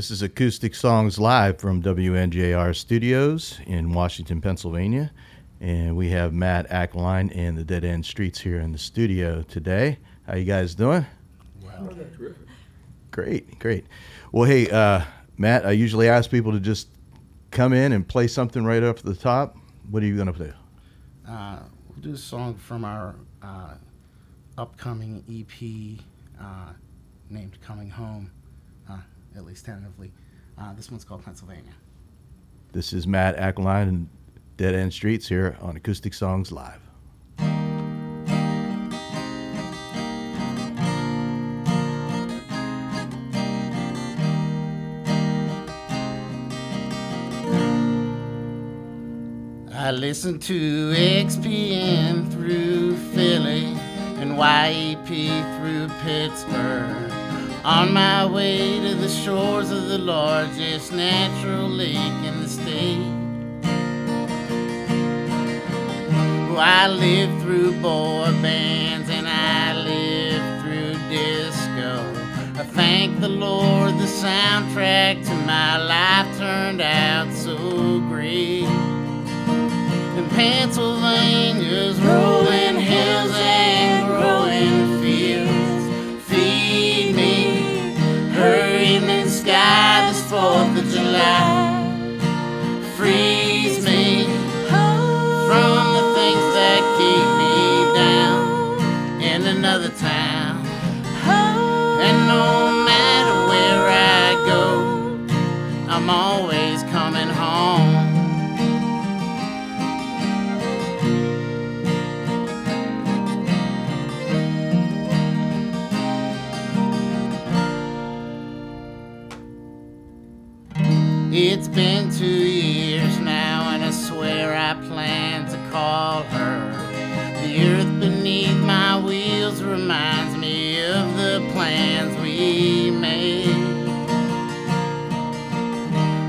This is Acoustic Songs Live from WNJR Studios in Washington, Pennsylvania. And we have Matt Aquiline and the Dead End Streets here in the studio today. How you guys doing? Wow. Great, great. Well, hey, uh, Matt, I usually ask people to just come in and play something right off the top. What are you going to play? Uh, we'll do a song from our uh, upcoming EP uh, named Coming Home, uh, at least tentatively. Uh, this one's called Pennsylvania. This is Matt Aquiline and Dead End Streets here on Acoustic Songs Live. I listen to XPN through Philly and YEP through Pittsburgh. On my way to the shores of the largest natural lake in the state. Oh, I live through boy bands and I live through disco. I thank the Lord the soundtrack to my life turned out so great. And Pennsylvania's rolling this Fourth of July frees me from the things that keep me down in another town. And no matter where I go, I'm always It's been two years now, and I swear I plan to call her. The earth beneath my wheels reminds me of the plans we made.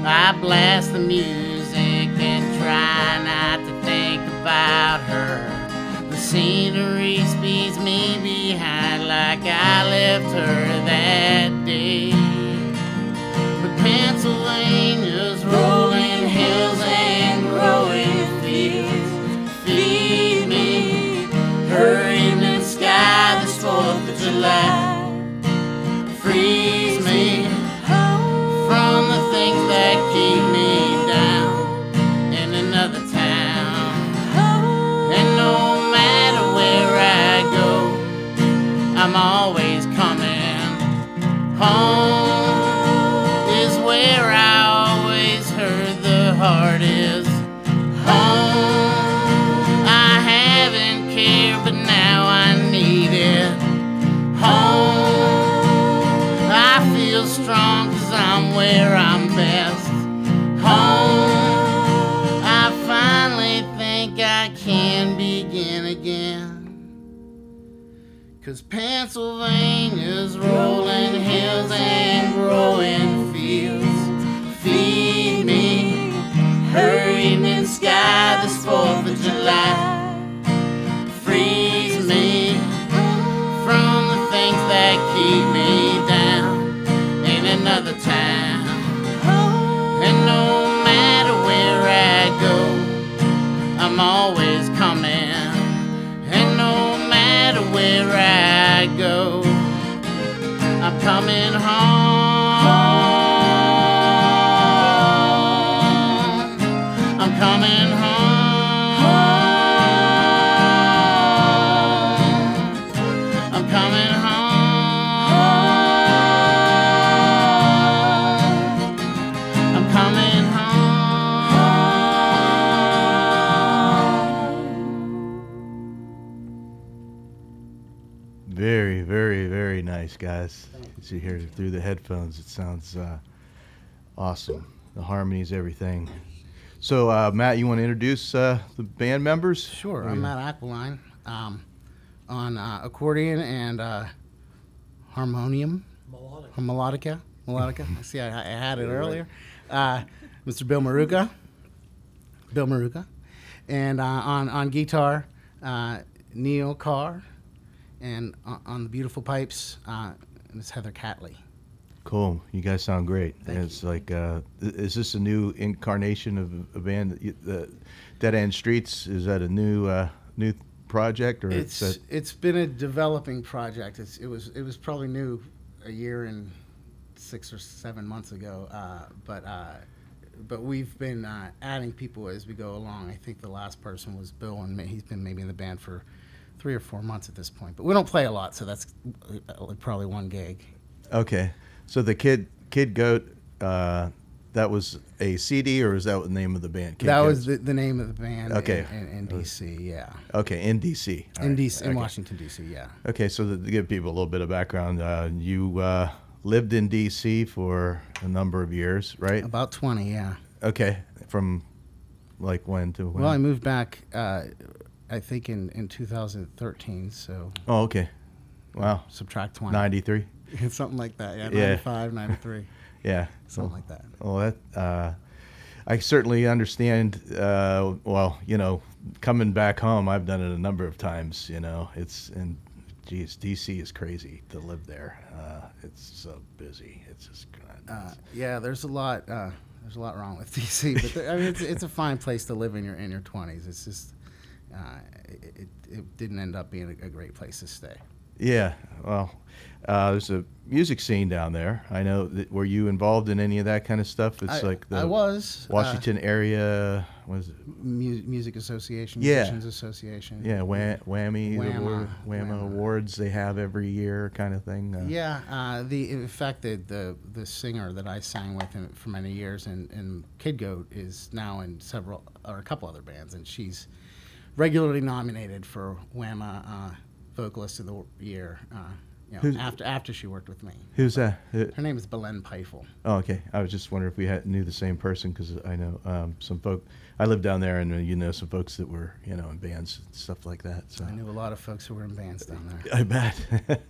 I blast the music and try not to think about her. The scenery speeds me behind like I left her that day. Cause Pennsylvania's rolling hills and growing fields feed me. Her evening sky this Fourth of July frees me from the things that keep me down in another town. And no matter where I go, I'm always coming. Where I go, I'm coming home. Guys. As you hear it through the headphones, it sounds uh, awesome. The harmonies, everything. So, uh, Matt, you want to introduce uh, the band members? Sure, I'm. Matt Aquiline um, on uh, accordion and uh, harmonium. Melodica. Melodica. Melodica. I see, I, I had it earlier. Uh, Mr. Bill Maruga. Bill Maruga. And uh, on, on guitar, uh, Neil Carr. And on, on the beautiful pipes, uh, Miss Heather Catley. Cool. You guys sound great. Thank it's like, uh, is this a new incarnation of a band? that you- The Dead End Streets is that a new uh, new project or It's that- it's been a developing project. It's it was it was probably new a year and six or seven months ago, uh, but uh, but we've been uh, adding people as we go along. I think the last person was Bill, and he's been maybe in the band for three or four months at this point. But we don't play a lot, so that's uh, like probably one gig. okay? So the kid Kid Goat, uh, that was a CD or is that the name of the band? Kid that was the, the name of the band. Okay. In, in, in DC, yeah. okay in DC. All In right. DC, in Okay. Washington DC, yeah. Okay, so to give people a little bit of background, uh, you uh, lived in DC for a number of years, right? About twenty, yeah. Okay, from like when to when? Well, I moved back, uh, I think in, in 2013. So oh, okay. Wow, subtract 20. ninety-three. Something like that. Yeah, Yeah. 95, 93. Yeah, Something well, like that. Well, that uh, I certainly understand. Uh, well, you know, coming back home, I've done it a number of times. You know, it's and geez, DC is crazy to live there. Uh, it's so busy. It's just Uh, yeah, there's a lot. Uh, there's a lot wrong with DC, but there, I mean, it's, it's a fine place to live in your in your 20s. It's just uh, it, it, it didn't end up being a, a great place to stay. Yeah, well, uh, there's a music scene down there. I know. That, were you involved in any of that kind of stuff? It's I, like the I was uh, Washington area. Was it? mu- music association, Yeah. musicians association. Yeah, wha- whammy, the Whamma, award, whamma Whamma. awards they have every year, kind of thing. Uh, Yeah, uh, the in fact the, the the singer that I sang with for many years in, in Kid Goat is now in several or a couple other bands, and she's regularly nominated for WAMA uh, Vocalist of the Year. Uh, you know, after after she worked with me. Who's that? Uh, Her name is Belen Peifel. Oh, okay. I was just wondering if we had, knew the same person because I know um, some folk. I lived down there, and uh, you know some folks that were, you know, in bands and stuff like that. So I knew a lot of folks who were in bands down there. I bet.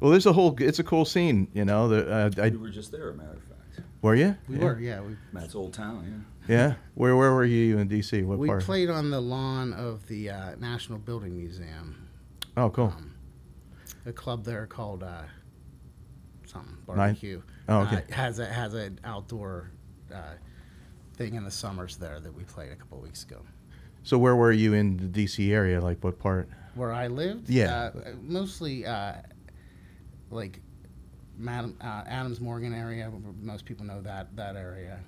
well, there's a whole. It's a cool scene, you know. The, uh, I, We were just there, a matter of fact. were you? We yeah. were, yeah. We Matt's old town, Yeah. Where Where were you in D.C.? What part? we part? played on the lawn of the uh, National Building Museum. oh, cool. um, a club there called uh, something Nine- barbecue. Oh, okay. Uh, has a has an outdoor uh, thing in the summers there that we played a couple weeks ago. so where were you in the D.C. area? Like what part? Where I lived, Yeah. uh, mostly uh, like Madam, uh, Adams Morgan area. Most people know that that area.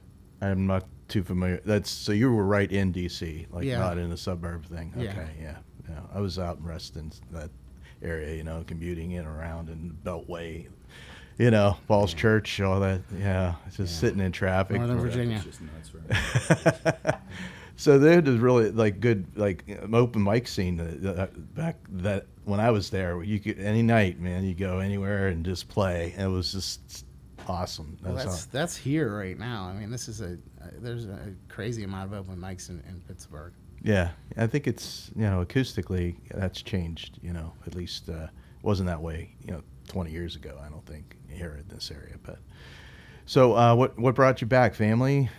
I'm not too familiar. That's so you were right in D.C. Like Yeah. not in a suburb thing. Yeah. Okay. Yeah. Yeah. I was out in Reston, that area. You know, commuting in and around in the Beltway. You know, Falls Church, all that. Yeah. Just Yeah. sitting in traffic. Northern. Virginia. Just nuts, right? so there was really like good like um, open mic scene back that when I was there. You could any night, man, you go anywhere and just play. And it was just awesome. Well, That's that's that's here right now. I mean, this is a uh, there's a crazy amount of open mics in, in Pittsburgh. yeah, I think it's you know acoustically that's changed. You know, at least uh, wasn't that way. You know, 20 years ago. I don't think here in this area, but. So, uh, what what brought you back? Family?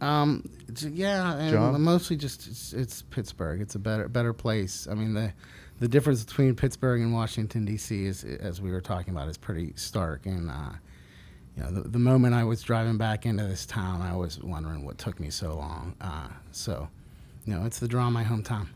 Um, yeah, and mostly just it's, it's Pittsburgh. It's a better better place. I mean the the difference between Pittsburgh and Washington D.C. is, as we were talking about, is pretty stark. And uh, you know, the, the moment I was driving back into this town, I was wondering what took me so long. Uh, so, you know, it's the draw of my hometown.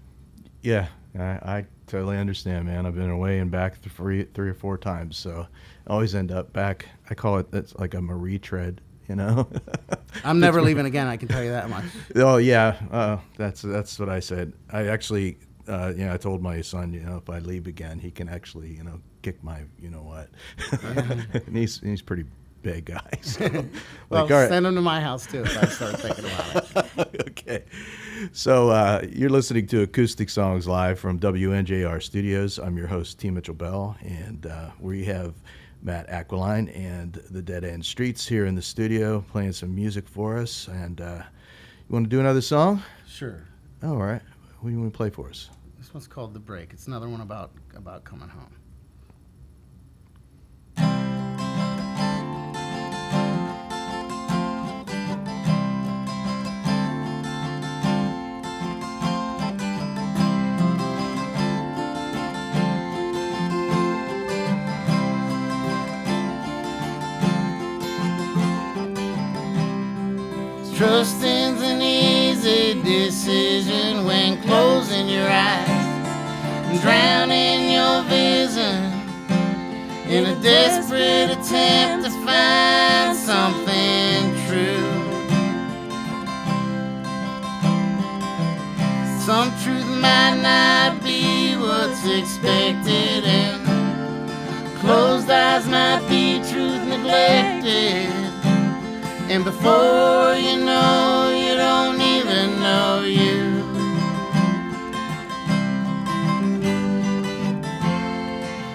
Yeah, I, I totally understand, man. I've been away and back three, three or four times, so I always end up back. I call it it's like I'm a retread, you know. I'm never leaving again. I can tell you that much. oh yeah, uh, that's that's what I said. I actually, uh, you know, I told my son, you know, if I leave again, he can actually, you know, kick my, you know what. and he's he's pretty big guy. So, like, Well, all right. send them to my house too if I start thinking about it. okay. So uh, you're listening to Acoustic Songs Live from WNJR Studios. I'm your host, T. Mitchell Bell, and uh, we have Matt Aquiline and the Dead End Streets here in the studio playing some music for us. And uh, you want to do another song? Sure. All right. What do you want to play for us? This one's called The Break. It's another one about about coming home. Trusting's an easy decision when closing your eyes and drowning your vision in a desperate attempt to find something true. Some truth might not be what's expected, and closed eyes might be truth neglected. And before you know, you don't even know you.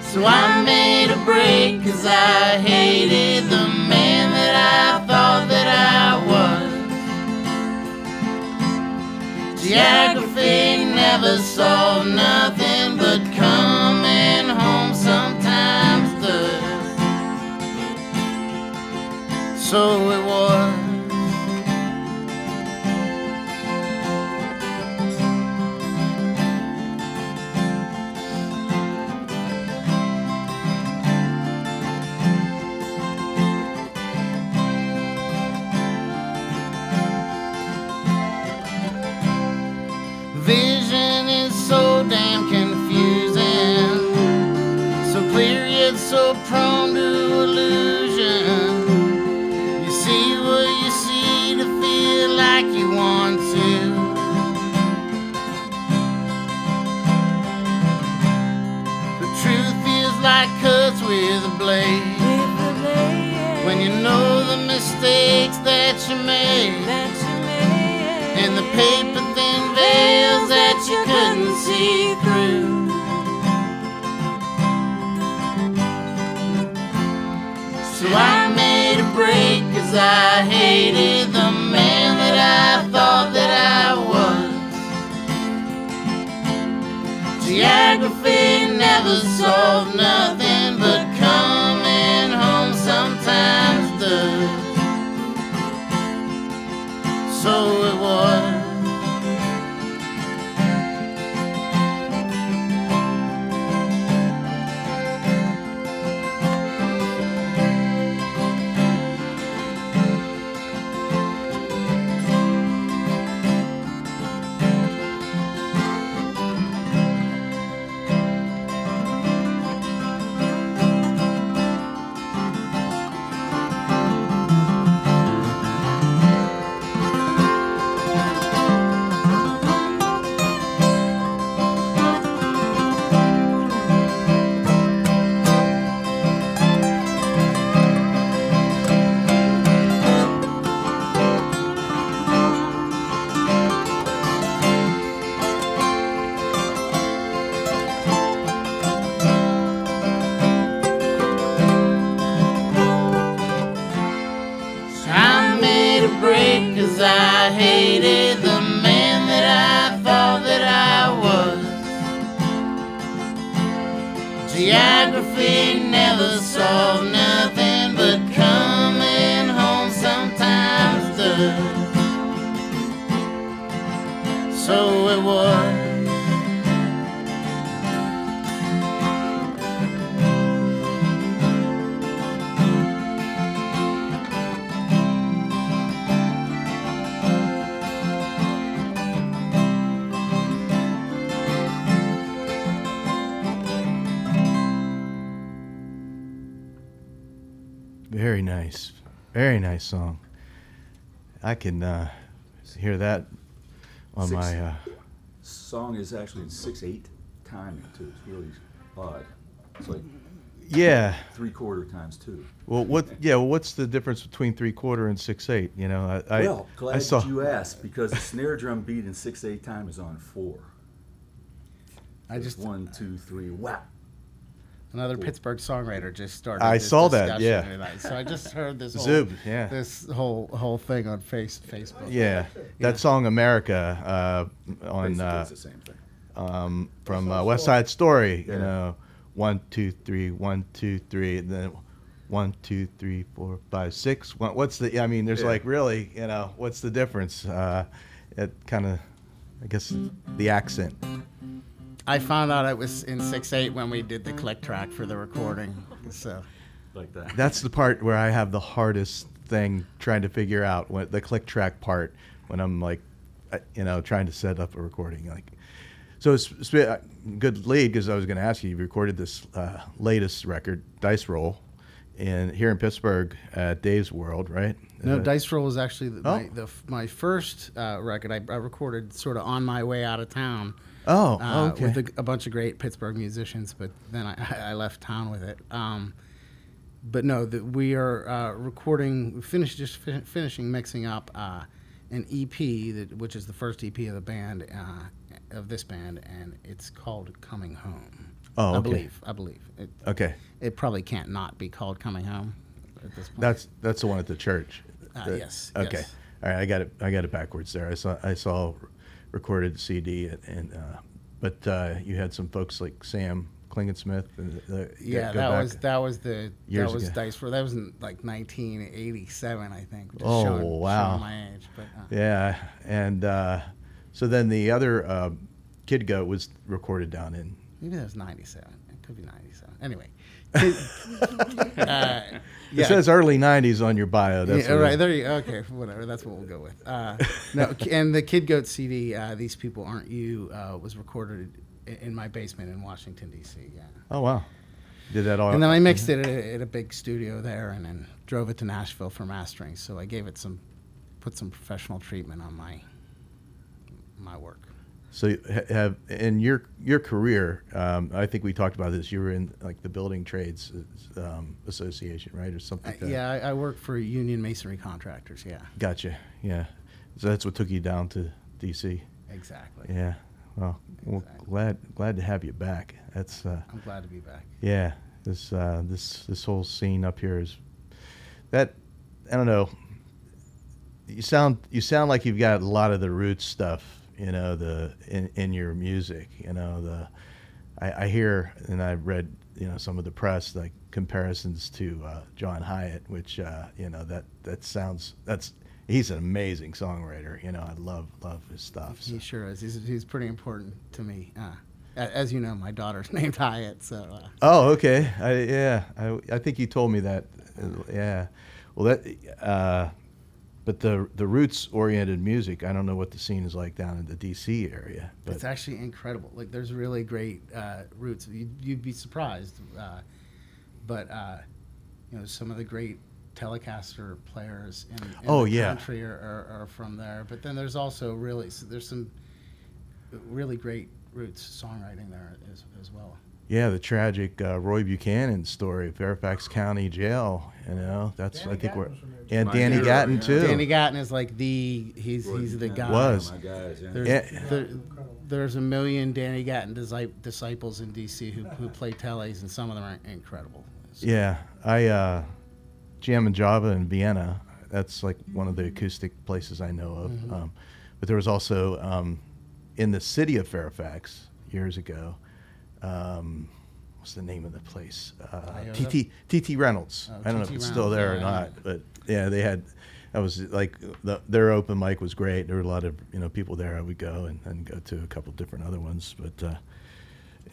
So I made a break cause I hated the man that I thought that I was. Geography never solved nothing So it was. I hated the man that I thought that I was. Geography never solved nothing but coming home sometimes does. So it was. Cause I hated the man that I thought that I was. Geography never solved nothing but coming home sometimes does. So it was. Very nice. Very nice song. I can uh, hear that on Six. my. Uh, Song is actually in six eight timing too. It's really odd. It's like yeah. three quarter times two. Well, what? Yeah. Well, what's the difference between three quarter and six eight? You know, I. I well, glad I saw. you asked because the snare drum beat in six eight time is on four. I just one two three whap. Another Pittsburgh songwriter just started. I this saw that, yeah. tonight. So I just heard this whole Zub, yeah. this whole whole thing on face Facebook. Yeah, that song "America" uh, on uh, the same thing. um, from uh, West Side Story. You know, one, two, three, one, two, three, and then one, two, three, four, five, six. One, what's the? I mean, there's Yeah. like really, you know, what's the difference? Uh, it kind of, I guess, the accent. I found out it was in six eight when we did the click track for the recording. So Like that. That's the part where I have the hardest thing trying to figure out what the click track part when I'm like, uh, you know, trying to set up a recording. Like, so it's, it's a good lead because I was going to ask you. You recorded this uh, latest record, Dice Roll, in here in Pittsburgh at Dave's World, right? No, Uh, Dice Roll was actually the, my, Oh. the, my first uh, record. I, I recorded sort of on my way out of town. Oh, uh, okay. with a, a bunch of great Pittsburgh musicians, but then I, I left town with it. Um, but no, the, we are uh, recording, we finished just fi- finishing mixing up uh, an EP, that, which is the first EP of the band, uh, of this band, and it's called Coming Home. Oh, okay. I believe. I believe. It, okay. it probably can't not be called Coming Home at this point. That's that's the one at the church. Uh, The- yes, Okay. yes. All right. I got it. I got it backwards there. I saw I saw recorded CD and, and uh, but uh, you had some folks like Sam Klingensmith. And the, Yeah, go that was that was the years that was ago. Dice for that was in like 1987, I think. Just Oh, showing, wow. Showing my age, but uh, Yeah, and uh, so then the other uh, Kid Goat was recorded down in. maybe that was 97. It could be 97. Anyway, uh, It says early '90s on your bio. That's yeah, it- right there. You, okay, whatever. That's what we'll go with. Uh, no, and the Kid Goat CD, uh, "These People Aren't You," uh, was recorded in my basement in Washington D.C. Yeah. Oh wow, did that all? And then I mixed it at a, at a big studio there, and then drove it to Nashville for mastering. So I gave it some, put some professional treatment on my, my work. So have in your your career, um, I think we talked about this. You were in like the Building Trades um, Association, right, or something? Like that. yeah, I, I work for union masonry contractors. Yeah, Gotcha. Yeah. So that's what took you down to DC. exactly. Yeah. Well, well glad glad to have you back. That's uh, I'm glad to be back. yeah. This uh, this this whole scene up here is that I don't know. You sound you sound like you've got a lot of the roots stuff, you know, the in, in your music. You know, the I, I hear and I read you know some of the press like comparisons to uh, John Hiatt, which uh, you know that that sounds that's he's an amazing songwriter. You know, I love love his stuff. so. He sure is. He's, he's pretty important to me. Uh, as you know, my daughter's named Hiatt, so uh, Oh, okay. I, yeah, I, I think you told me that. Uh, Yeah. Well, that. Uh, but the the roots oriented music, I don't know what the scene is like down in the D.C. area. But it's actually incredible. Like, there's really great uh, roots. You'd, you'd be surprised, uh, but uh, you know, some of the great Telecaster players in, in Oh, the yeah. country are, are, are from there. But then there's also really there's some really great roots songwriting there as, as well. Yeah, the tragic uh, Roy Buchanan story, Fairfax County Jail. You know, that's I Danny think we're from and Danny hero, Gatton yeah. too. Danny Gatton is like the he's he's the guy. Was. My guys, yeah. There's, Yeah. there, there's a million Danny Gatton disi- disciples in DC who, who play teles, and some of them are incredible. So- Yeah, I uh, Jammin Java in Vienna. That's like one of the acoustic places I know of. Mm-hmm. Um, but there was also um, in the city of Fairfax years ago. Um, what's the name of the place? Uh, TT TT Reynolds. Oh, I don't know if it's still there yeah, or not, but yeah, they had. That was like the, their open mic was great. There were a lot of you know people there. I would go and, and go to a couple different other ones, but. Uh,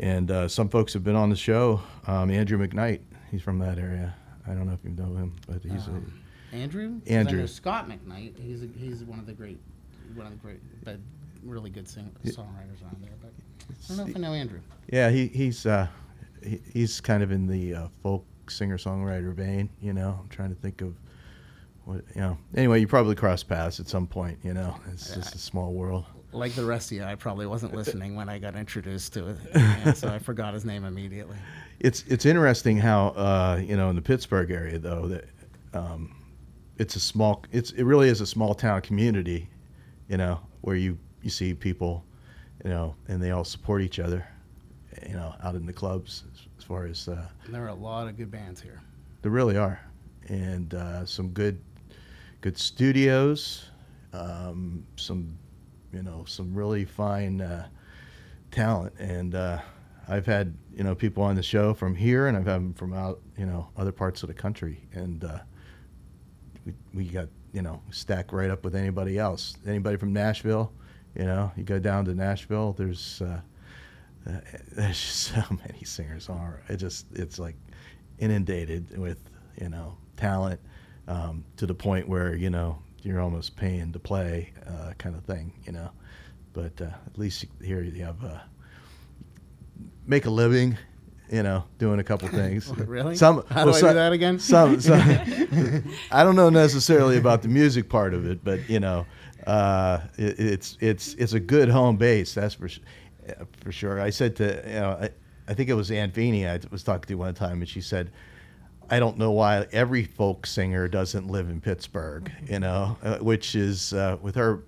and uh, some folks have been on the show. Um, Andrew McKnight, he's from that area. I don't know if you know him, but he's Um, Andrew. 'Cause I Andrew. Scott McKnight. He's a, he's one of the great, one of the great, but really good sing- songwriters around there. But I don't know if I know Andrew. yeah. He he's uh, he, he's kind of in the uh, folk singer songwriter vein. You know, I'm trying to think of what you know. Anyway, you probably cross paths at some point. You know, it's just a small world. Like the rest of you, I probably wasn't listening when I got introduced to it, so I forgot his name immediately. It's it's interesting how uh, you know in the Pittsburgh area though that um, it's a small it's it really is a small town community, you know, where you you see people, you know, and they all support each other, you know, out in the clubs as, as far as uh, there are a lot of good bands here. there really are, and uh, some good good studios, um, some you know some really fine uh, talent, and uh, I've had you know people on the show from here, and I've had them from out you know other parts of the country, and uh, we we got you know stacked right up with anybody else. Anybody from Nashville, you know, you go down to Nashville, there's uh, uh, there's just so many singers on it just it's like inundated with you know talent um, to the point where you know you're almost paying to play, uh, kind of thing, you know. But uh, at least here you have uh, make a living, you know, doing a couple things. Really? Some How do I do that again? Some, some I don't know necessarily about the music part of it, but you know, uh, it, it's it's it's a good home base. That's for for sure. I said to you know, I, I think it was Anne Feeney I was talking to one time, and she said. I don't know why every folk singer doesn't live in Pittsburgh, you know, uh, which is uh, with her,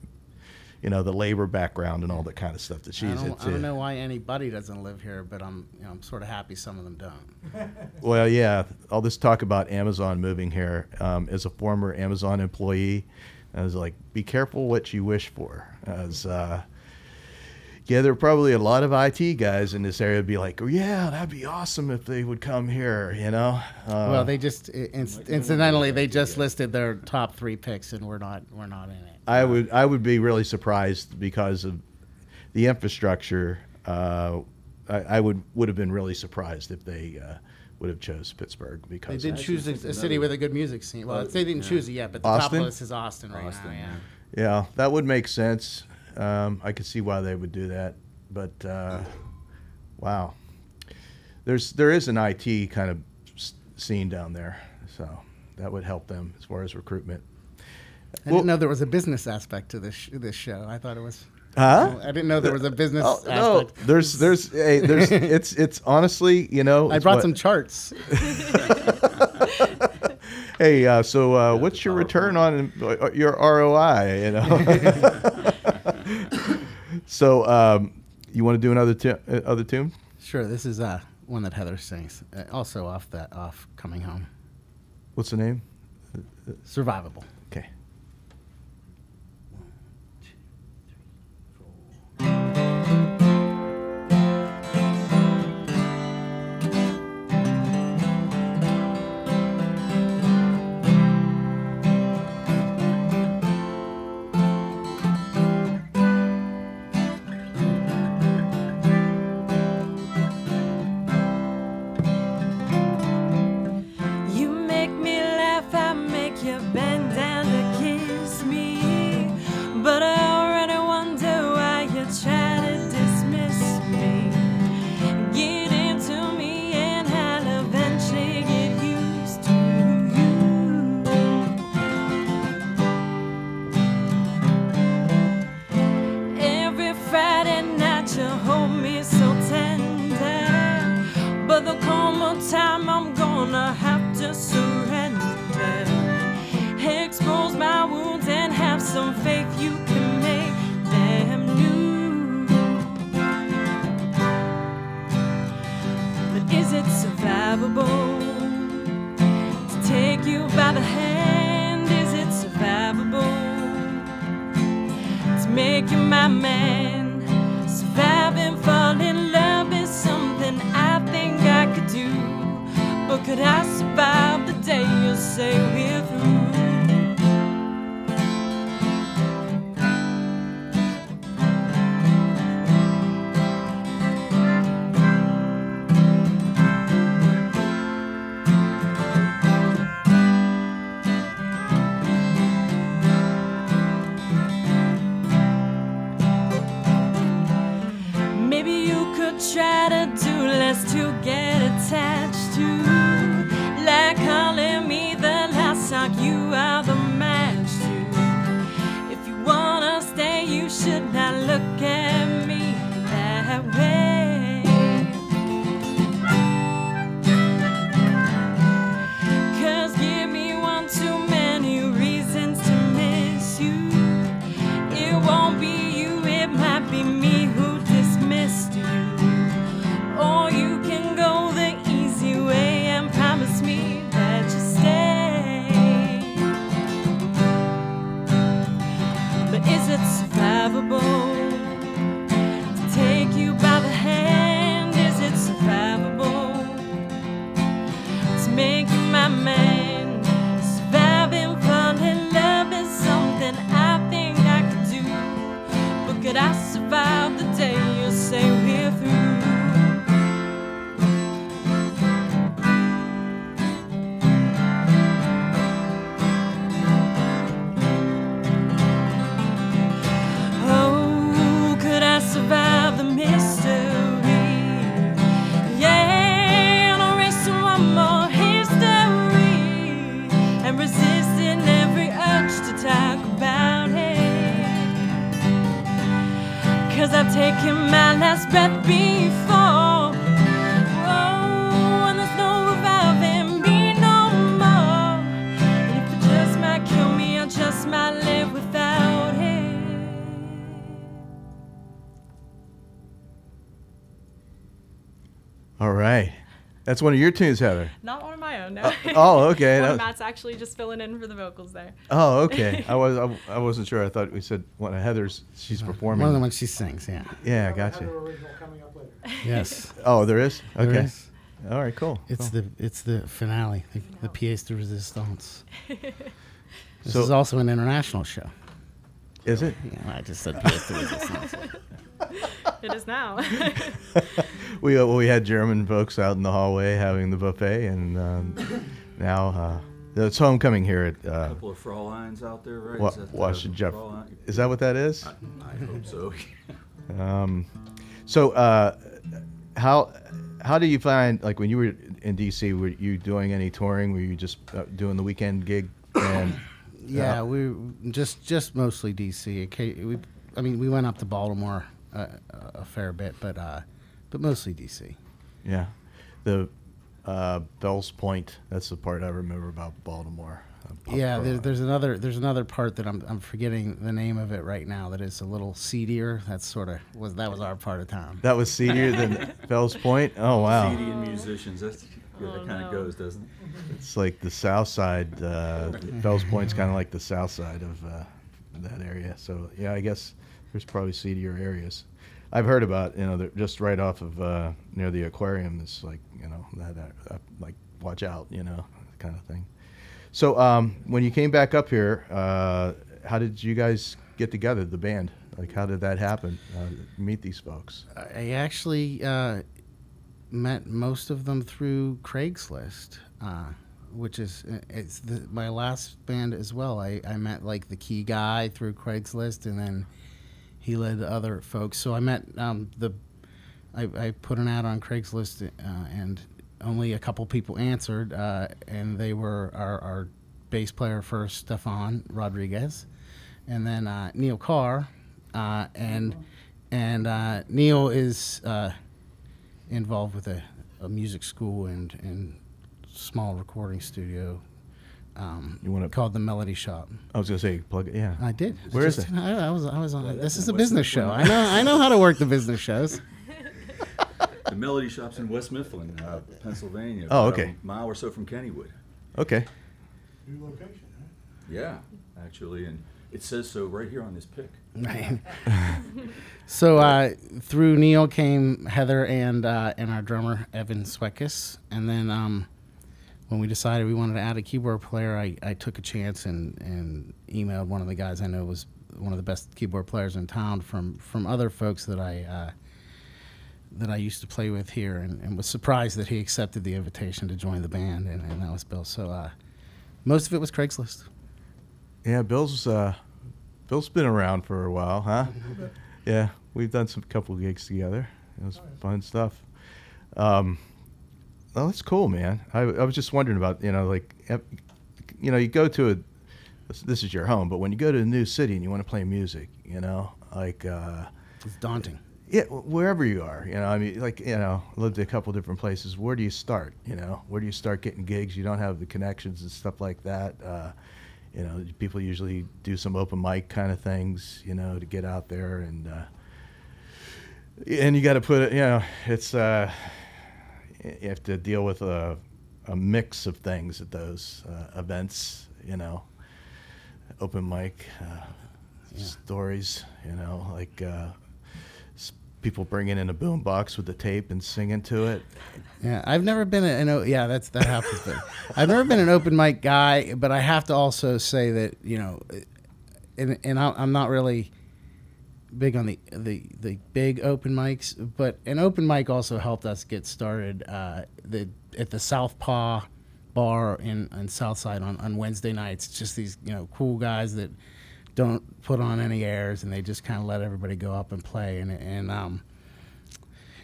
you know, the labor background and all that kind of stuff that she's I don't, into. I don't know why anybody doesn't live here, but I'm you know, I'm sort of happy some of them don't. Well, yeah, all this talk about Amazon moving here. Um, as a former Amazon employee, I was like, be careful what you wish for. As uh, yeah, there are probably a lot of IT guys in this area would be like, oh yeah, that'd be awesome if they would come here. You know. Uh, well, they just i- inc- incidentally they just listed their top three picks, and we're not we're not in it. I would I would be really surprised because of the infrastructure. Uh, I, I would would have been really surprised if they uh, would have chose Pittsburgh because They because did actually choose a, a city with a good music scene. Well, Well, they didn't yeah. choose it yet, but the top Austin? list is Austin right Austin, now. Yeah. yeah. Yeah, that would make sense. Um, I could see why they would do that, but uh, wow, there's there is an IT kind of scene down there, so that would help them as far as recruitment. I Well- didn't know there was a business aspect to this sh- this show. I thought it was. Huh? I didn't know there was a business Oh, no, aspect. there's there's hey, there's it's it's honestly you know I brought what- some charts. Hey, uh, so uh, what's your return on uh, your ROI? You know. so um, you want to do another tu- uh, other tune? Sure, this is uh, one that Heather sings. Uh, also off that off coming home. What's the name? Survivable. That's one of your tunes, Heather. Not one of my own. No. Uh, oh, okay. one that- of Matt's actually just filling in for the vocals there. oh, okay. I was I, I wasn't sure. I thought we said one of Heather's. She's performing. One of the ones she sings, yeah. Yeah, Have a gotcha. Heather original coming up later. Yes. Oh, there is. Okay. is. All right. Cool. It's cool. the it's the finale, the, the pièce de résistance. This So- is also an international show. Is it? Yeah, I just said pièce de résistance. It is now. We uh, well, we had German folks out in the hallway having the buffet, and um, now uh, it's homecoming here at A uh, couple of Frauleins out there, right? Wa- Is that the Washington Jeff. Is that what that is? I, I hope so. Um, so uh, how how do you find like when you were in DC? Were you doing any touring? Were you just uh, doing the weekend gig? And Yeah, we just just mostly DC. Occa- We, I mean, we went up to Baltimore uh, a fair bit, but uh, but mostly DC. yeah, the uh, Fells Point. That's the part I remember about Baltimore. Uh, Yeah, there, there's another there's another part that I'm I'm forgetting the name of it right now. That is a little seedier. That's sort of was that was our part of town. that was seedier than Fells Point. Oh wow. CD and musicians. That's yeah, Oh, that kind no. of goes, doesn't it? It's like the south side. Uh, Fells Point's kind of like the south side of uh, that area. So yeah, I guess there's probably seedier areas. I've heard about you know just right off of uh, near the aquarium. It's like you know that uh, uh, like watch out you know kind of thing. So um, when you came back up here, uh, how did you guys get together, the band? Like how did that happen? Uh, meet these folks? I actually uh, met most of them through Craigslist, uh, which is it's the, my last band as well. I, I met like the key guy through Craigslist, and then he led other folks. So I met um, the I, I put an ad on Craigslist, uh, and only a couple people answered, uh, and they were our, our bass player first, Stefan Rodriguez, and then uh, Neil Carr, uh, and and uh, Neil is uh, involved with a, a music school and and small recording studio. Um, You wanna- called the Melody Shop. I was gonna say plug it. Yeah. I did. Where is Just- it? I, I was I was on. Yeah, this is a business show. I know I know how to work the business shows. The Melody Shop's in West Mifflin, uh, Pennsylvania. Oh, okay. A mile or so from Kennywood. Okay. New location, huh? Yeah, actually, and it says so right here on this pic. Right. so uh, through Neil came Heather and uh, and our drummer Evan Swekis, and then um, when we decided we wanted to add a keyboard player, I, I took a chance and, and emailed one of the guys I know was one of the best keyboard players in town from from other folks that I uh, that I used to play with here, and, and was surprised that he accepted the invitation to join the band, and, and that was Bill. So uh, most of it was Craigslist. Yeah, Bill's uh, Bill's been around for a while, huh? yeah, we've done some couple gigs together. It was fun stuff. Um, well, that's cool, man. I, I was just wondering about you know like you know you go to a this, is your home, but when you go to a new city and you want to play music, you know like. Uh, It's daunting. yeah, wherever you are, you know, I mean, like, you know, lived a couple different places. Where do you start? You know, where do you start getting gigs? You don't have the connections and stuff like that. Uh, you know, people usually do some open mic kind of things, you know, to get out there and, uh, and you got to put it, you know, it's, uh, you have to deal with a, a mix of things at those uh, events, you know, open mic, uh, stories, you know, like, uh, people bringing in a boom box with the tape and singing to it. Yeah, I've never been an o- yeah that's that happens. But I've never been an open mic guy, but I have to also say that you know, and and I- I'm not really big on the the the big open mics, but an open mic also helped us get started. Uh, the at the Southpaw bar in on Southside on on Wednesday nights. Just these you know cool guys that don't put on any airs and they just kind of let everybody go up and play and and um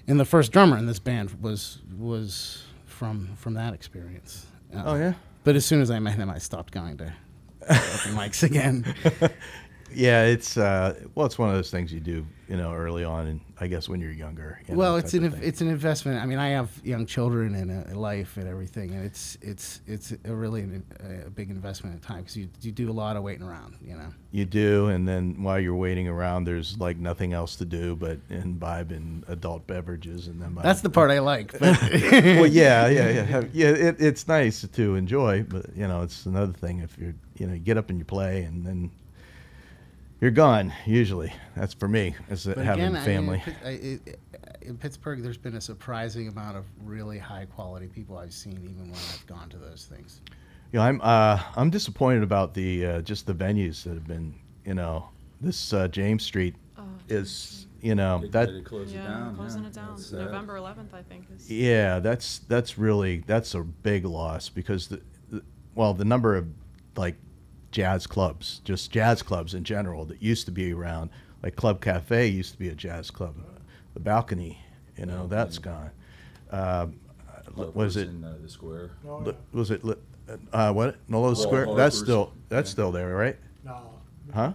and the first drummer in this band was was from from that experience. Uh, Oh yeah. But as soon as I met him, I stopped going to open mics again. yeah, it's uh, well, it's one of those things you do, you know, early on, and I guess when you're younger. you know, well, it's an of inv- thing. it's an investment. I mean, I have young children and a, a life and everything, and it's it's it's a really an, a big investment in time because you you do a lot of waiting around. You know. You do, and then while you're waiting around, there's like nothing else to do but imbibe in adult beverages, and then That's the part I like. But well, yeah, yeah, yeah, yeah. It, it's nice to enjoy, but you know, it's another thing if you're, you know, you get up and you play, and then you're gone. Usually, that's for me as But having again, I mean, family. in, I- it- in Pittsburgh, there's been a surprising amount of really high quality people I've seen, even when I've gone to those things. You know, I'm uh, I'm disappointed about the uh, just the venues that have been, you know, this uh, James Street Oh, is, you know, They- that they closed it yeah, down, closing yeah. it down. That's sad. November 11th, I think. Is Yeah, that's that's really that's a big loss because the, the well the number of like jazz clubs, just jazz clubs in general that used to be around, like Club Cafe used to be a jazz club, the balcony, you know, that's gone. Um, was it in uh, the square? Oh, yeah. was it uh, what Nola's Wal Square? That's still that's Yeah. still there, right? No. Huh?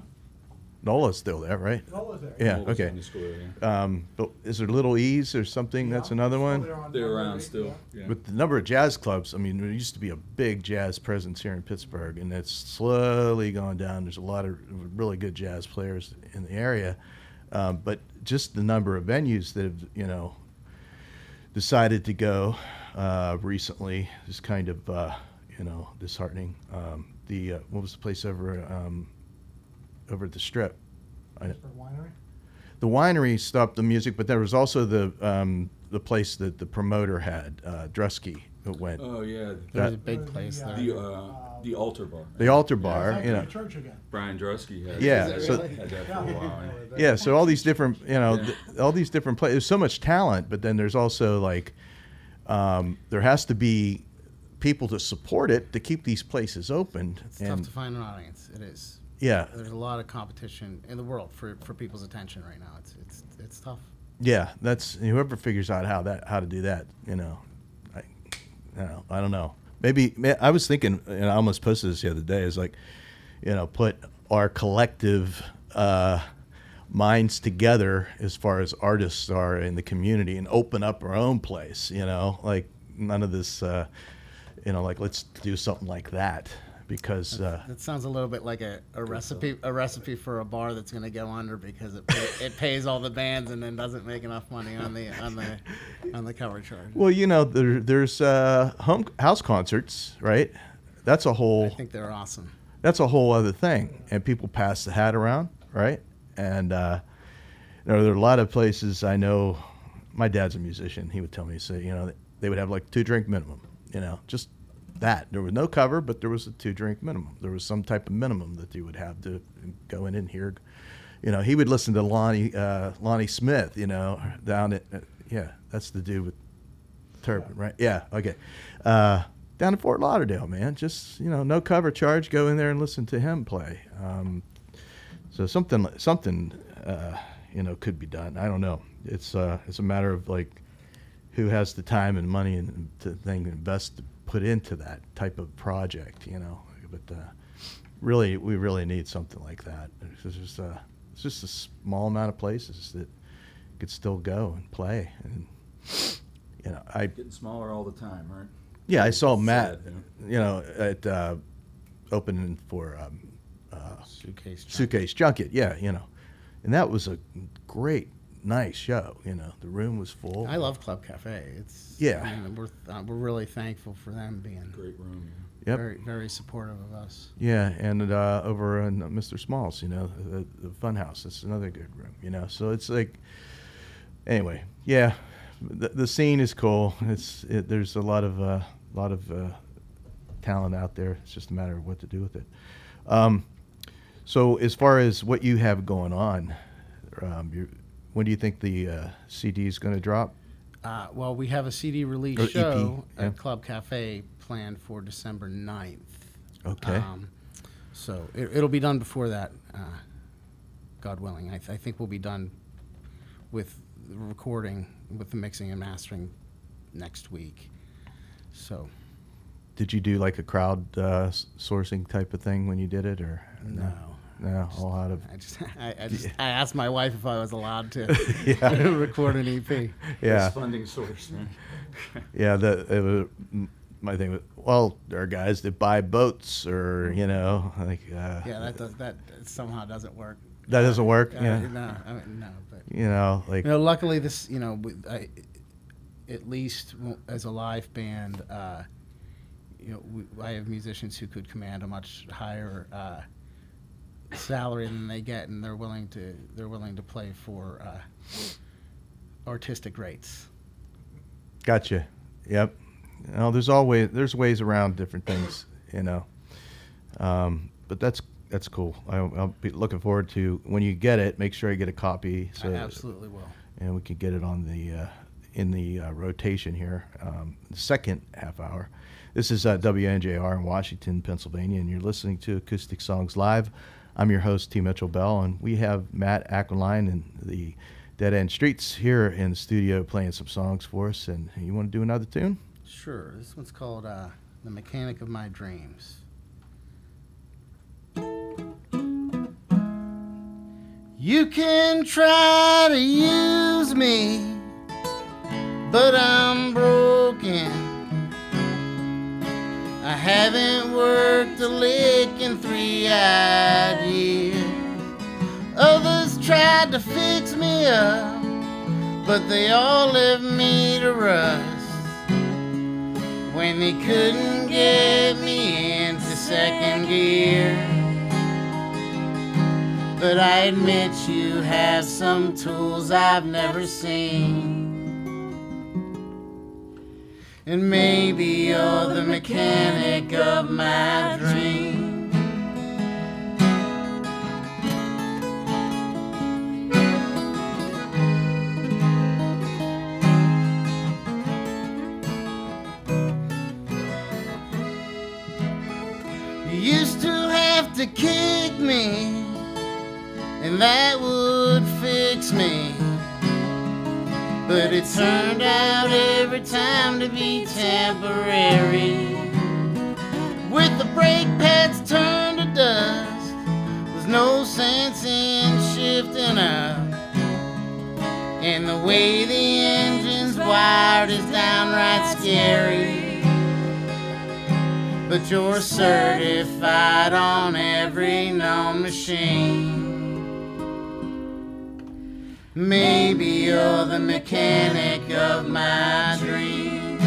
Nola's still there, right? Nola's there. Yeah. What was okay. in the square, yeah. Um, but is there Little E's or something? That's another one. there on They're around yeah. still. Yeah. With the number of jazz clubs, I mean, there used to be a big jazz presence here in Pittsburgh, and it's slowly gone down. There's a lot of really good jazz players in the area, um, but just the number of venues that have, you know, decided to go uh, recently is kind of, uh, you know, disheartening. Um, the uh, what was the place over um, over at the Strip? I, Winery. the winery stopped the music, but there was also the um, the place that the promoter had, uh, Drusky, that went. Oh, yeah. There's a big There's place the, uh, there. The, uh, the altar bar. the altar bar, it's you know. the church again. Brian Drusky had, Yeah, had, so- had that for a while. yeah. Yeah, so all these different, you know, Yeah. th- all these different places. There's so much talent, but then there's also like, um, there has to be people to support it to keep these places open. It's tough to find an audience. It is. Yeah, There's a lot of competition in the world for, for people's attention right now. It's it's it's tough. yeah, that's whoever figures out how that how to do that. You know, I, you know, I don't know. Maybe ma- I was thinking, and I almost posted this the other day. Is like, you know, put our collective uh, minds together as far as artists are in the community and open up our own place. You know, like none of this. Uh, you know, like let's do something like that because. Uh, That sounds a little bit like a, a recipe a recipe for a bar that's going to go under because it pay, it pays all the bands and then doesn't make enough money on the on the on the cover charge. well, you know, there, there's uh, home house concerts, right? That's a whole. I think they're awesome. that's a whole other thing. And people pass the hat around, right? And uh, you know, there are a lot of places I know. My dad's a musician. He would tell me, say, you know, they would have like two drink minimum. You know, just that. There was no cover, but there was a two drink minimum. There was some type of minimum that you would have to go in and hear. You know, he would listen to Lonnie uh, Lonnie Smith. You know, down at uh, yeah, that's the dude with turban, right? Yeah, okay. Uh, down in Fort Lauderdale, man. Just you know, no cover charge. Go in there and listen to him play. Um, so something, something, uh, you know, could be done. I don't know. It's uh, it's a matter of like who has the time and money and to thing invest to put into that type of project, you know. But uh, really, we really need something like that. It's just uh, it's just a small amount of places that could still go and play and. You know, I Getting smaller all the time, right? yeah, I saw Matt, sad, you know, at uh, opening for um, uh, Suitcase. Junkie. Suitcase Junket. Yeah, you know, and that was a great, nice show. You know, the room was full. I love Club Cafe. It's Yeah. I mean, we're uh, we're really thankful for them being Great room. Yep. very very supportive of us. Yeah, and uh, over in Mr. Smalls, you know, the, the Fun House. It's another good room. You know, so it's like, anyway, yeah, the, the scene is cool. It's it, there's a lot of uh, lot of uh, talent out there. It's just a matter of what to do with it. Um, so as far as what you have going on, um, you when do you think the uh, CD is going to drop? Uh, well, we have a CD release Or EP, show yeah. at Club Cafe planned for December 9th. Okay. Um, so it, it'll be done before that, uh, God willing. I, th- I think we'll be done with the recording, with the mixing and mastering next week. So Did you do like a crowd uh, sourcing type of thing when you did it, or no, No, all out of I just, I, I just, I asked my wife if I was allowed to Yeah. record an E EP. yeah, Best funding source, man. yeah. The it was, my thing was well, there are guys that buy boats or you know like uh, Yeah, that does that somehow doesn't work. that doesn't work. Uh, yeah, No, I mean, no, but you know like you know, luckily this, you know, with- I, at least as a live band, uh, you know, we, I have musicians who could command a much higher uh, salary than they get, and they're willing to they're willing to play for uh, artistic rates. Gotcha. Yep. You know, there's always there's ways around different things, you know. Um, but that's that's cool. I, I'll be looking forward to when you get it. Make sure I get a copy, so I absolutely will. and we can get it on the uh, in the uh, rotation here. Um, the second half hour. This is uh, WNJR in Washington, Pennsylvania, and you're listening to Acoustic Songs Live. I'm your host, T. Mitchell Bell, and we have Matt Aquiline and the Dead End Streets here in the studio playing some songs for us. And you want to do another tune? Sure. This one's called uh, "The Mechanic of My Dreams." You can try to use me, but I'm broken. I haven't worked a lick in three odd years. Others tried to fix me up, but they all left me to rust when they couldn't get me into second gear. But I admit you have some tools I've never seen. And maybe you're the mechanic of my dream. You used to have to kick me, and that would fix me. But it turned out every time to be temporary. With the brake pads turned to dust, there's no sense in shifting up. And the way the engine's wired is downright scary. But you're certified on every known machine. Maybe you're the mechanic of my dream.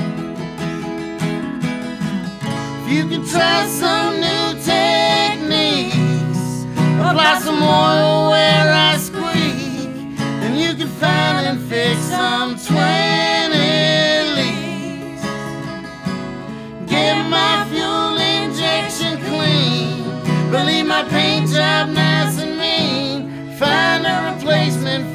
If you could try some new techniques, apply some oil where I squeak, then you can find and fix some 20 leaks. Get my fuel injection clean. Believe my paint job nice and mean. Find a replacement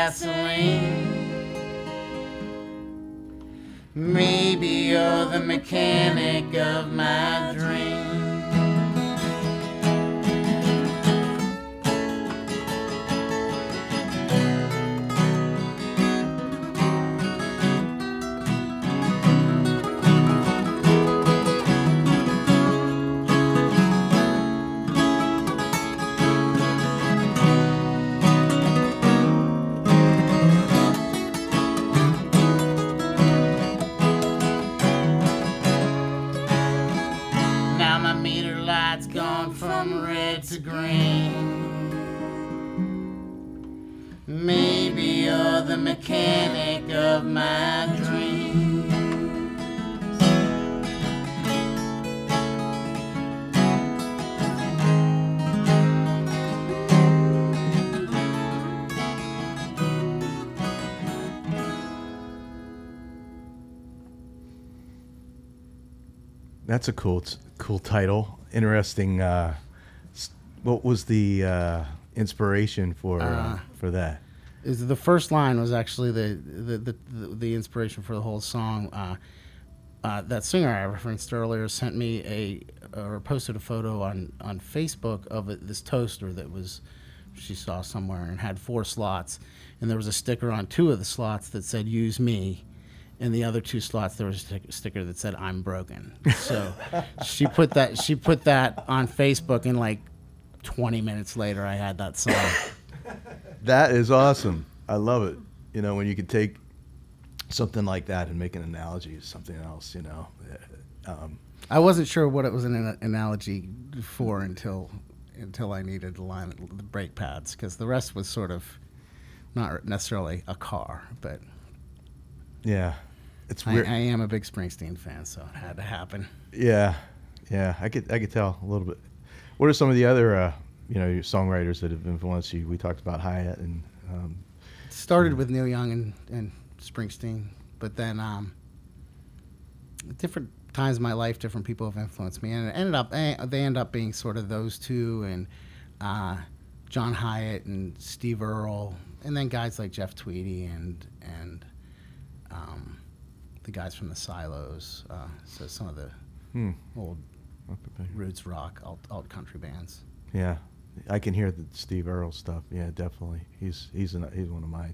gasoline. Maybe you're the mechanic of my dream. Maybe you're the mechanic of my dreams. That's a cool, cool title. Interesting. Uh, what was the uh, inspiration for uh, Uh, for that? Is the first line was actually the the, the, the, the inspiration for the whole song. Uh, uh, that singer I referenced earlier sent me a or posted a photo on on Facebook of it, this toaster that was she saw somewhere and had four slots, and there was a sticker on two of the slots that said "Use me," in the other two slots there was a sticker that said "I'm broken." So she put that she put that on Facebook, and like 20 minutes later, I had that song. That is awesome. I love it. You know, when you can take something like that and make an analogy to something else, you know. Um, I wasn't sure what it was an analogy for until until I needed to line the brake pads because the rest was sort of not necessarily a car, but yeah. It's I, weird. I am a big Springsteen fan, so it had to happen. Yeah, yeah, I could I could tell a little bit. What are some of the other uh, you know your songwriters that have influenced you? We talked about Hiatt and um, Started with Neil Young and, and Springsteen, but then um, different times in my life, different people have influenced me, and it ended up eh, they end up being sort of those two and uh, John Hiatt and Steve Earle, and then guys like Jeff Tweedy and and um, the guys from the Silos. Uh, so some of the hmm, old roots rock alt, alt country bands. yeah, I can hear the Steve Earle stuff. Yeah, definitely. He's he's an, he's one of my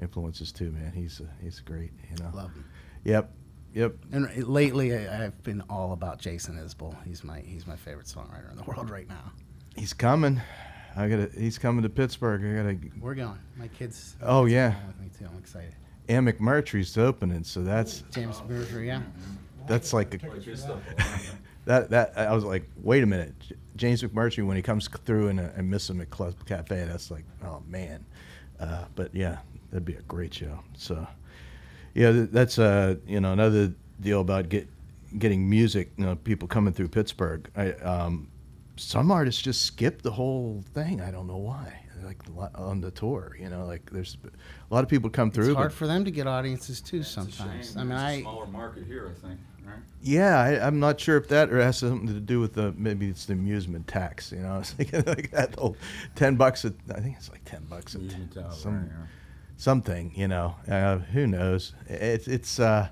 influences too, man. He's uh, he's great. You know. Love them. Yep, yep. And lately, I, I've been all about Jason Isbell. He's my he's my favorite songwriter in the world right now. He's coming. I gotta. He's coming to Pittsburgh. I gotta. We're going. My kids. my Oh, kids yeah. With me too. I'm excited. And McMurtry's opening, so that's James McMurtry, yeah. That's like a, Like his stuff. that that I was like, wait a minute, James McMurtry when he comes through and, uh, and miss him at Club Cafe, that's like, oh man. Uh, but yeah, that'd be a great show. So yeah, that's uh you know another deal about get getting music. You know, people coming through Pittsburgh. I um, some artists just skip the whole thing. I don't know why. Like on the tour, you know, like there's a lot of people come through. It's hard for them to get audiences too It's a sometimes. shame. I mean, It's a I smaller market here, I think, right? Yeah, I, I'm not sure if that or has something to do with the maybe it's the amusement tax. You know, it's like, like that whole ten bucks. A, I think it's like ten bucks. A, Amusement tax, some, right, yeah. something. You know, uh, who knows? It's it's uh,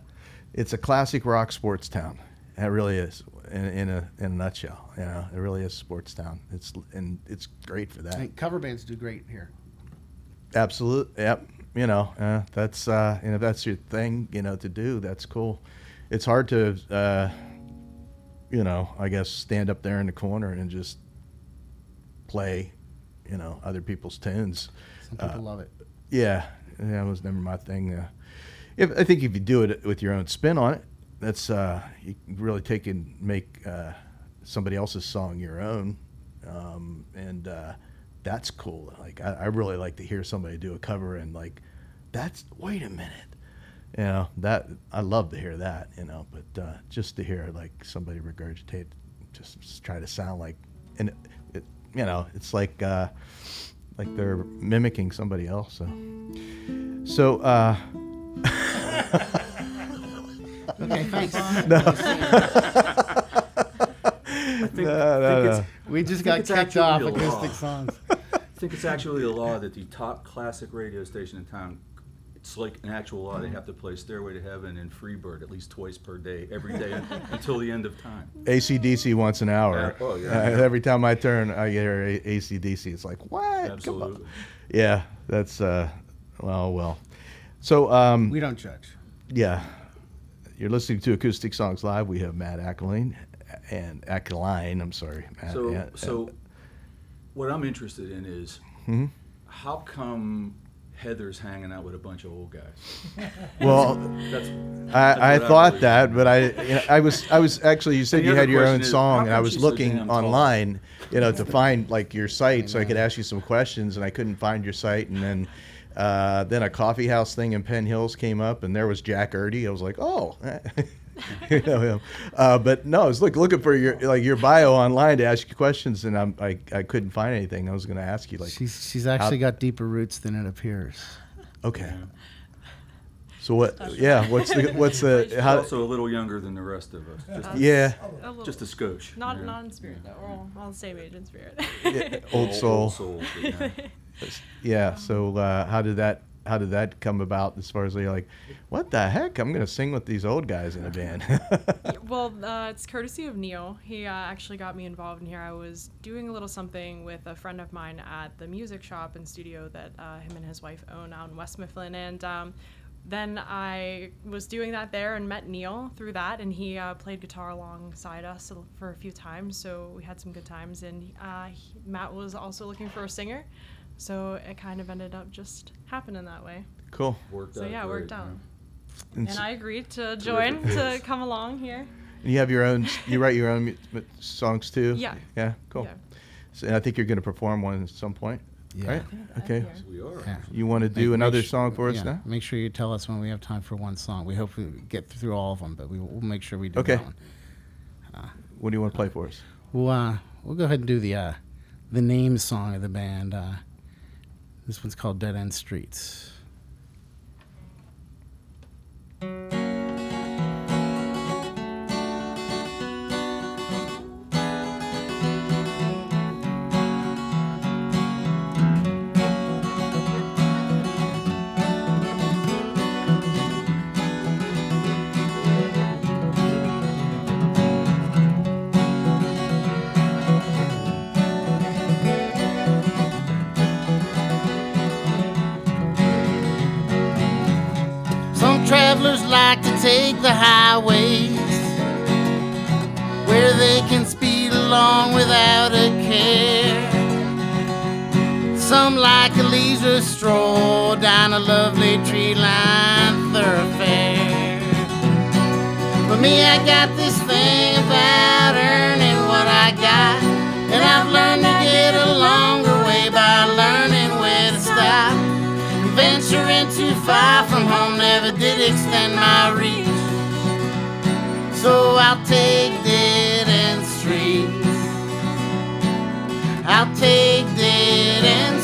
it's a classic rock sports town. It really is. In, in a in a nutshell, you know, it really is a sports town. It's and it's great for that. I think cover bands do great here. Absolute. Yep. You know, uh, that's uh, and if that's your thing, you know, to do, that's cool. It's hard to, uh, you know, I guess stand up there in the corner and just play, you know, other people's tunes. Some people Uh, love it. Yeah, that was never my thing. Uh, if I think if you do it with your own spin on it, that's uh, you really take and make uh, somebody else's song your own, um, and uh, that's cool. Like I, I really like to hear somebody do a cover and like, that's wait a minute, you know that I love to hear that, you know. But uh, just to hear like somebody regurgitate, just, just try to sound like, and it, it, you know, it's like. Uh, like they're mimicking somebody else. So, so uh, Okay, thanks. I think, No, no, I think no. it's, We just I got kicked off actually law. acoustic songs. I think it's actually a law that the top classic radio station in town, it's like an actual law. They have to play Stairway to Heaven and Freebird at least twice per day, every day until the end of time. ACDC once an hour. Yeah, oh, yeah. Uh, every time I turn, I hear A- ACDC. It's like what? Absolutely. Yeah, that's uh, well, well. So um, We don't judge. yeah, you're listening to Acoustic Songs Live. We have Matt Ackline and Ackline. I'm sorry, Matt. So, yeah, so what I'm interested in is Mhm. how come Heather's hanging out with a bunch of old guys? well, That's I, I I thought believe. that, but I, you know, I was, I was actually. You said you had your own is, song, and I was she's so looking tall? online, you know, to find like your site so I could ask you some questions, and I couldn't find your site, and then, uh, then a coffee house thing in Penn Hills came up, and there was Jack Erdy. I was like, oh. you know him, uh, but no, I was look, looking for your like your bio online to ask you questions, and I'm, I I couldn't find anything. I was going to ask you like, She's she's actually got deeper roots than it appears. okay, so what? Yeah, what's the what's the how? also a little younger than the rest of us. Just, Yeah, A little, just a skosh. not yeah. not in spirit though. We're all on the same age in spirit. yeah, old soul. Old souls, but yeah. Yeah. So uh, how did that how did that come about? As far as you're like, what the heck? I'm gonna sing with these old guys in a band. Well, uh, it's courtesy of Neil. He uh, actually got me involved in here. I was doing a little something with a friend of mine at the music shop and studio that uh, him and his wife own out in West Mifflin, and um, then I was doing that there and met Neil through that, and he uh, played guitar alongside us for a few times, so we had some good times. And uh, he, Matt was also looking for a singer, so it kind of ended up just happening that way. Cool. Worked So out yeah, it worked great, out. yeah. And And so- I agreed to join to come along here. And you have your own. You write your own mu- mu- songs too. Yeah. Yeah. Cool. Yeah. So, and I think you're going to perform one at some point. Yeah. Right. Okay. Yeah. We are. Yeah. You want to do make another su- song for us yeah, now? Make sure you tell us when we have time for one song. We hope we get through all of them, but we will we'll make sure we do Okay. that one. What do you want to play for us? We'll, uh, we'll go ahead and do the uh, the name song of the band. This one's called Dead End Streets. Like to take the highways where they can speed along without a care. Some like a leisure stroll down a lovely tree lined thoroughfare. For me, I got this thing about earning what I got, and I've learned to get a Venturing too far from home never did extend my reach. So I'll take dead end streets. I'll take dead end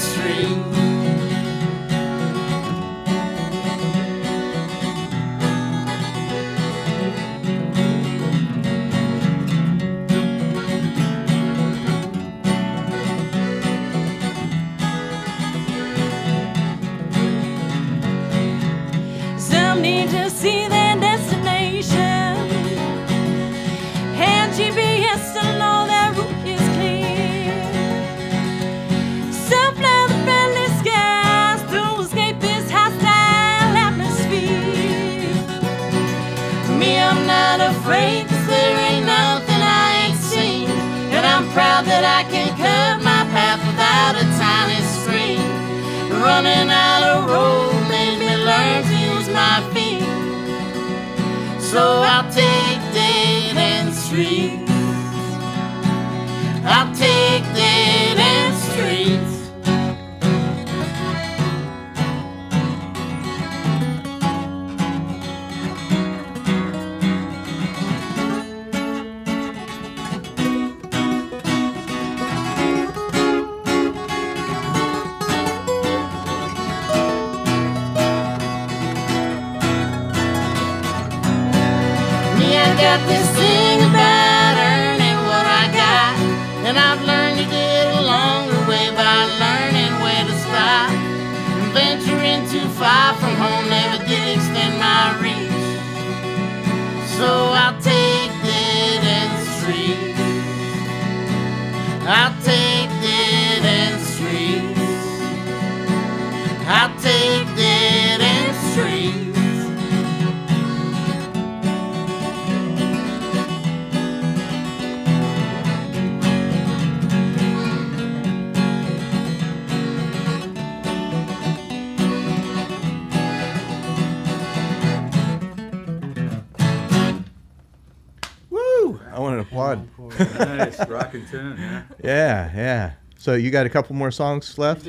I want to applaud. Tune, yeah. Yeah, yeah. So you got a couple more songs left?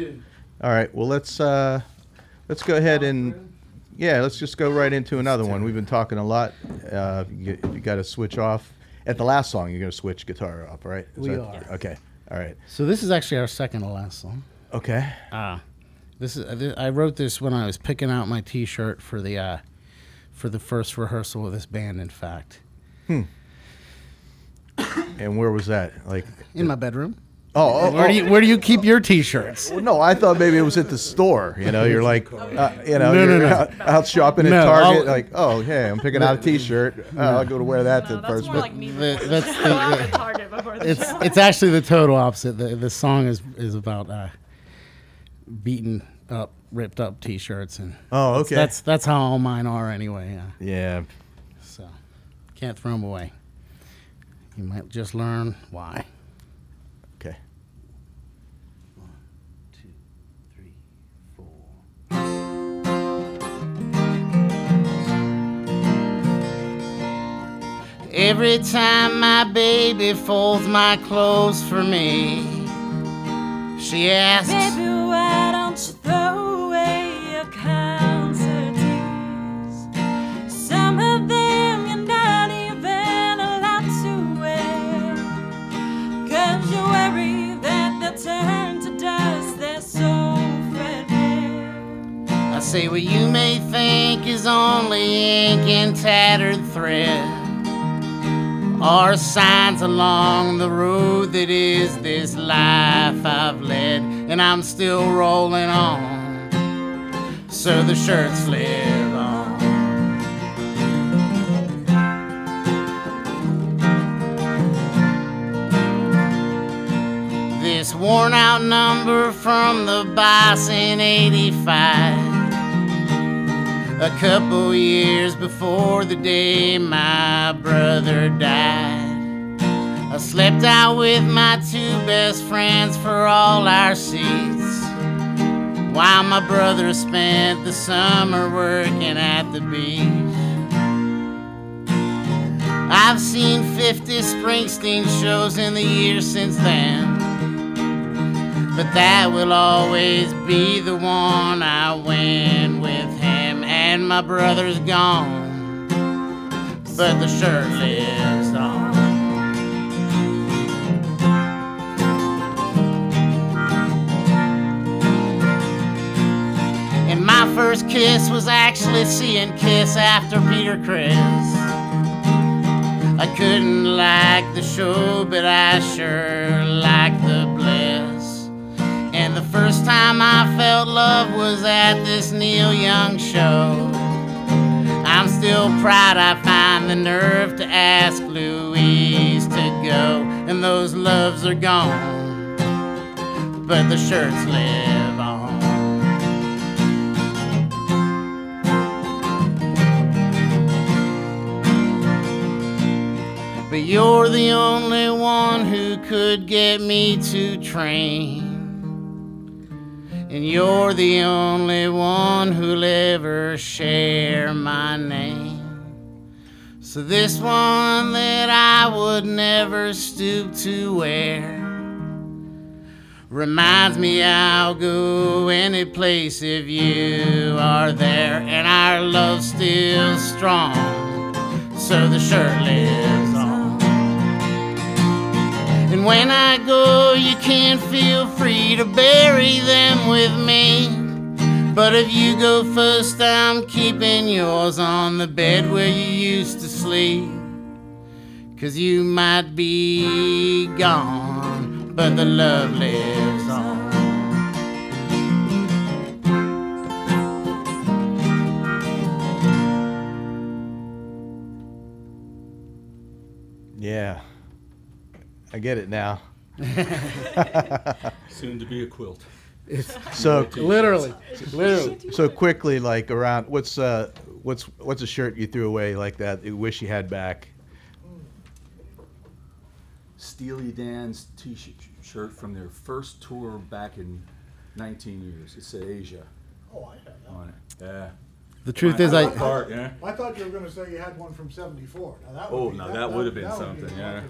All right. Well, let's uh, let's go ahead and yeah, let's just go right into another one. We've been talking a lot. Uh, you, you got to switch off at the last song. You're gonna switch guitar off, right? Is We that- are. Okay. All right. So this is actually our second to last song. Okay. Ah, this is uh, thi- I wrote this when I was picking out my T-shirt for the uh, for the first rehearsal of this band. In fact, And where was that? Like, in my bedroom. oh, oh, Where do you oh. where do you keep your T-shirts? Well, no, I thought maybe it was at the store. You know, you're like, uh, you know, No, no, you're no. Out, out shopping at Target. I'll- like, oh, hey, I'm picking out a T-shirt. Oh, I'll go to wear that No, to that's first. more like me. The- before that's the the- show. I'm at Target before the It's show. it's actually the total opposite. The the song is is about uh, beating up ripped up T-shirts and Oh, that's- okay. That's that's how all mine are anyway. Yeah. yeah. So can't throw them away. You might just learn why. Okay. One, two, three, four. Every time my baby folds my clothes for me, she asks, Baby, why don't you throw away your concert say, what you may think is only ink and tattered thread are signs along the road that is this life I've led, and I'm still rolling on. So the shirts live on. This worn out number from the boss in 85 a couple years before the day my brother died. I slept out with my two best friends for all our seats. While my brother spent the summer working at the beach. I've seen 50 Springsteen shows in the years since then. But that will always be the one I went with. And my brother's gone, but the shirt lives on. And my first kiss was actually seeing Kiss after Peter Criss. I couldn't like the show, but I sure liked the first time I felt love was at this Neil Young show. I'm still proud I find the nerve to ask Louise to go, and those loves are gone, but the shirts live on. But you're the only one who could get me to train. And you're the only one who'll ever share my name. So this one that I would never stoop to wear reminds me I'll go any place if you are there. And our love's still strong, so the shirt lives when I go, you can feel free to bury them with me. But if you go first, I'm keeping yours on the bed where you used to sleep. Cause you might be gone, but the love lives on. Yeah. I get it now. Soon to be a quilt. So Literally, literally. so quickly, like around what's uh what's what's a shirt you threw away like that you wish you had back? Steely Dan's T-shirt from their first tour back in 19 years. It said Asia Oh, I have that. on it. Yeah. The truth is, I Part, yeah. I thought you were gonna say you had one from seventy-four. Now that Oh, would be. now that would've been would be something, yeah.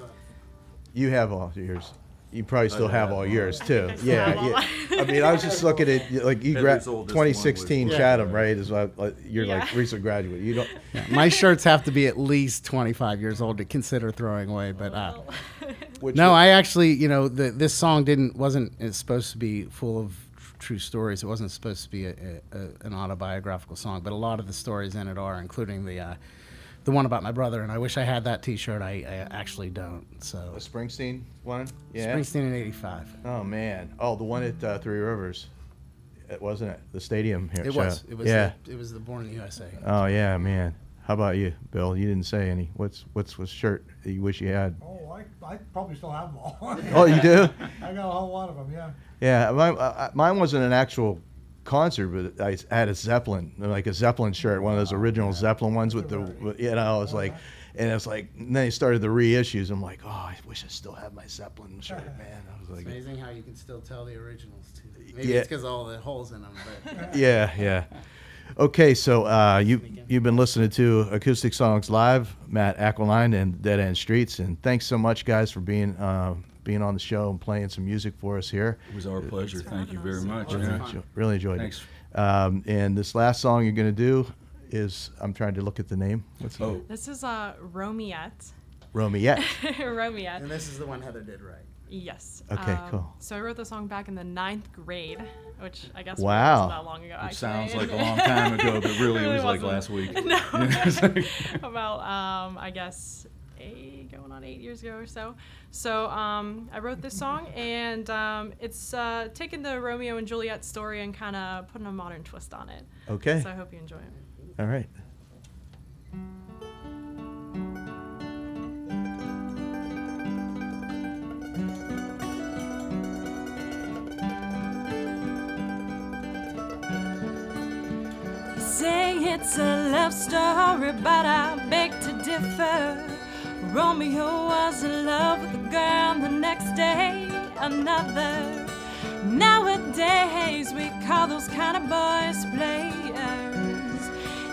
Lot of- You have all yours. You probably still have have all all yours too. still Yeah, all yeah. I mean, I was just looking at like you Heather's grad oldest one was- 2016 Yeah. Chatham, right? Is like like, you're like Yeah. recent graduate. You don't. my shirts have to be at least 25 years old to consider throwing away. But uh, Which no, I actually, you know, the, this song didn't wasn't it's supposed to be full of tr- true stories. It wasn't supposed to be a, a, a, an autobiographical song, but a lot of the stories in it are, including the uh, the one about my brother. And I wish I had that T-shirt. I, I actually don't. So a Springsteen one. Yeah. Springsteen in '85. Oh man. Oh, the one at uh, Three Rivers. It wasn't it the stadium here. It show. was. It was. Yeah. The, it was the Born in the USA. Oh yeah, man. How about you, Bill? You didn't say any. What's what's what's shirt that you wish you had? Oh, I, I probably still have them all. Oh, you do? I got a whole lot of them, yeah. Yeah, mine, uh, mine wasn't an actual concert, but I had a Zeppelin, like a Zeppelin shirt, one of those original Zeppelin ones with the, you know, I was like, and it's like, and then they started the reissues. I'm like, oh, I wish I still had my Zeppelin shirt, man. I was It's like, amazing how you can still tell the originals too. Maybe Yeah. it's because all the holes in them, but yeah, yeah. Okay, so uh, you you've been listening to Acoustic Songs Live, Matt Aquiline, and Dead End Streets, and thanks so much, guys, for being uh, being on the show and playing some music for us here. It was our pleasure. for Thank you very much. Well, yeah. fun. Enjo- Really enjoyed Thanks. it. Um, and this last song you're gonna do is I'm trying to look at the name. What's Oh, This is uh, Romiette. Romiette. Romiette. and this is the one Heather did right. Yes. Okay, Um, cool. So I wrote the song back in the ninth grade, which I guess Wow. wasn't that long ago. it sounds like a long time ago, but really it was like wasn't. last week. No. It's About um, I guess eight, going on eight years ago or so. So um, I wrote this song, and um, it's uh, taking the Romeo and Juliet story and kind of putting a modern twist on it. Okay. So I hope you enjoy it. All right. Say it's a love story, but I beg to differ. Romeo was in love with a girl, the next day another. Nowadays we call those kind of boys players.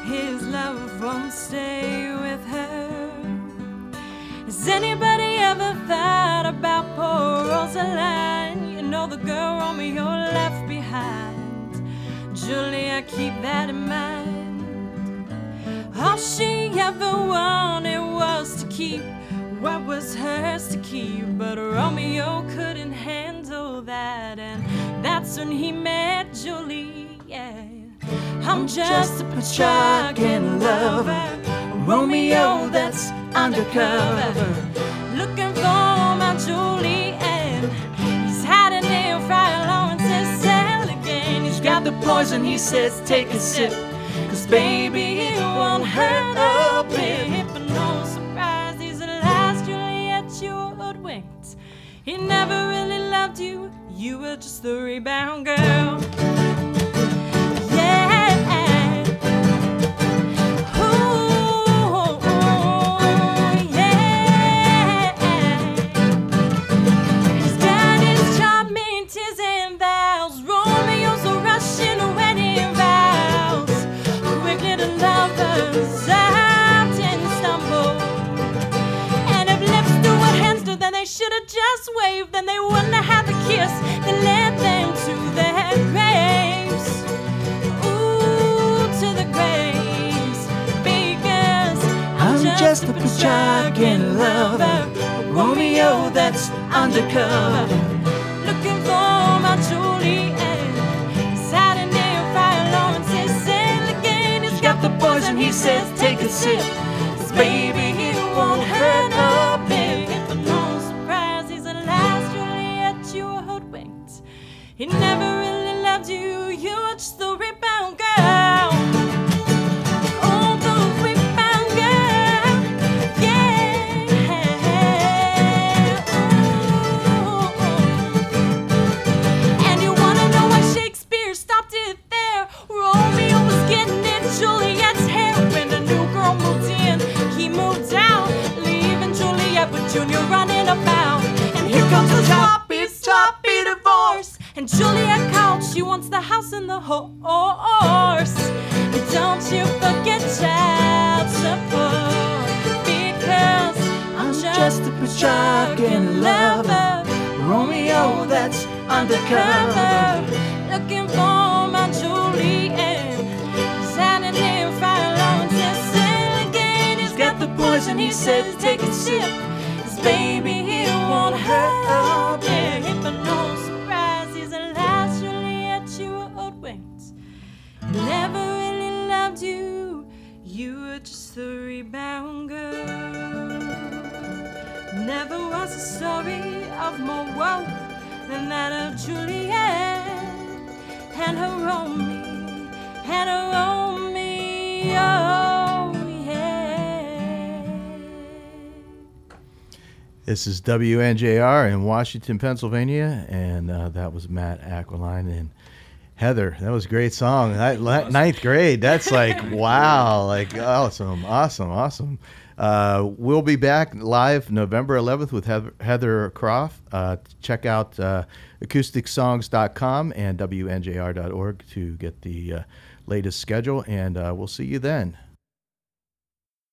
His love won't stay with her. Has anybody ever thought about poor Rosaline? You know the girl Romeo left behind. Julia, keep that in mind. All she ever wanted was to keep what was hers to keep, but Romeo couldn't handle that, and that's when he met Julie. Yeah. I'm just a Petrarchan lover, Romeo that's undercover, looking for my Julie, and he's hiding in Friar Lawrence's cell again. He's got the poison, he says, take a sip. Cause baby, it won't hurt a bit. He never really loved you, you were just the rebound girl. Have waved. Then they wouldn't have the kiss that led them to their graves. Ooh, to the graves. Because I'm, just a Petrarchan lover. Romeo that's undercover. Looking for my Juliet. He's hiding near Friar Lawrence's cell again. He's got the poison, he says, take a sip. 'Cause baby, it won't hurt hoodwinked. He never really loved you, you were just the rebound girl. Oh, the rebound girl, yeah. And you wanna know why Shakespeare stopped it there? Romeo was getting in Juliet's hair when the new girl moved in. He moved out, leaving Juliet with Junior running about. And here comes the divorce. And Juliet called, she wants the house and the horse. And don't you forget child support. Because I'm just a Petrarchan lover. Romeo that's undercover. Looking for my Juliet. Standing in Friar Lawrence's cell again. He's got the poison, he says, take a sip. Cause baby, it won't hurt a bit. Never really loved you, you were just a rebound girl. Never was a story of more woe than that of Juliet and her Romeo, and her Romeo. This is WNJR in Washington, Pennsylvania, and uh, that was Matt Aquiline. And Heather, that was a great song. La- ninth grade. That's like wow, like awesome, awesome, awesome. Uh, we'll be back live November 11th with Heather, Heather Croft. Uh, check out uh, acousticsongs.com and WNJR.org to get the uh, latest schedule, and uh, we'll see you then.